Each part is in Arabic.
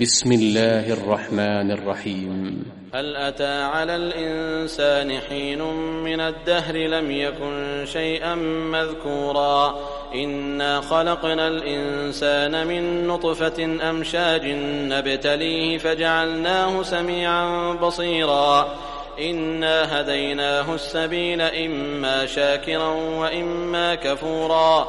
بسم الله الرحمن الرحيم. هل أتى على الإنسان حين من الدهر لم يكن شيئا مذكورا؟ إنا خلقنا الإنسان من نطفة أمشاج نبتليه فجعلناه سميعا بصيرا. إنا هديناه السبيل إما شاكرا وإما كفورا.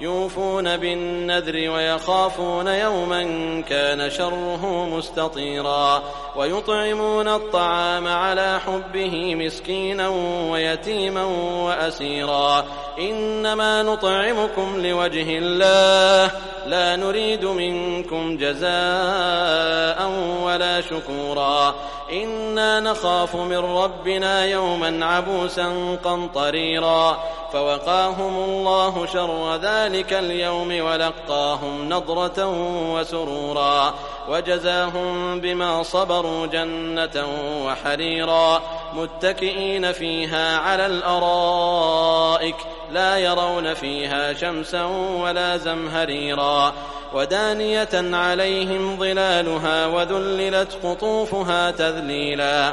يوفون بالنذر ويخافون يوما كان شره مستطيرا ويطعمون الطعام على حبه مسكينا ويتيما وأسيرا إنما نطعمكم لوجه الله لا نريد منكم جزاء ولا شكورا إنا نخاف من ربنا يوما عبوسا قمطريرا فوقاهم الله شر ذلك اليوم ولقاهم نضرة وسرورا وجزاهم بما صبروا جنة وحريرا متكئين فيها على الأرائك لا يرون فيها شمسا ولا زمهريرا ودانية عليهم ظلالها وذللت قطوفها تذليلا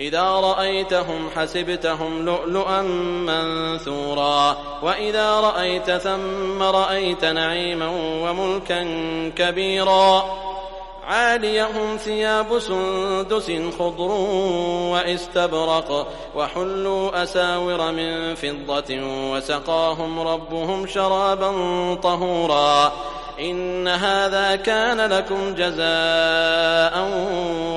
إذا رأيتهم حسبتهم لؤلؤا منثورا. وإذا رأيت ثم رأيت نعيما وملكا كبيرا. عاليهم ثياب سندس خضر وإستبرق وحلوا أساور من فضة وسقاهم ربهم شرابا طهورا. إن هذا كان لكم جزاء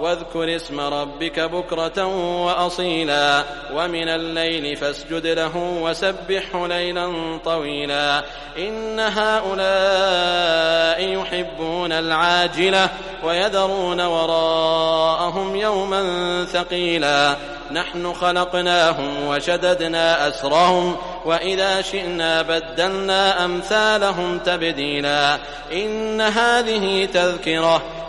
واذكر اسم ربك بكرة وأصيلا ومن الليل فاسجد له وسبحه ليلا طويلا إن هؤلاء يحبون العاجلة ويذرون وراءهم يوما ثقيلا نحن خلقناهم وشددنا أسرهم وإذا شئنا بدلنا أمثالهم تبديلا إن هذه تذكرة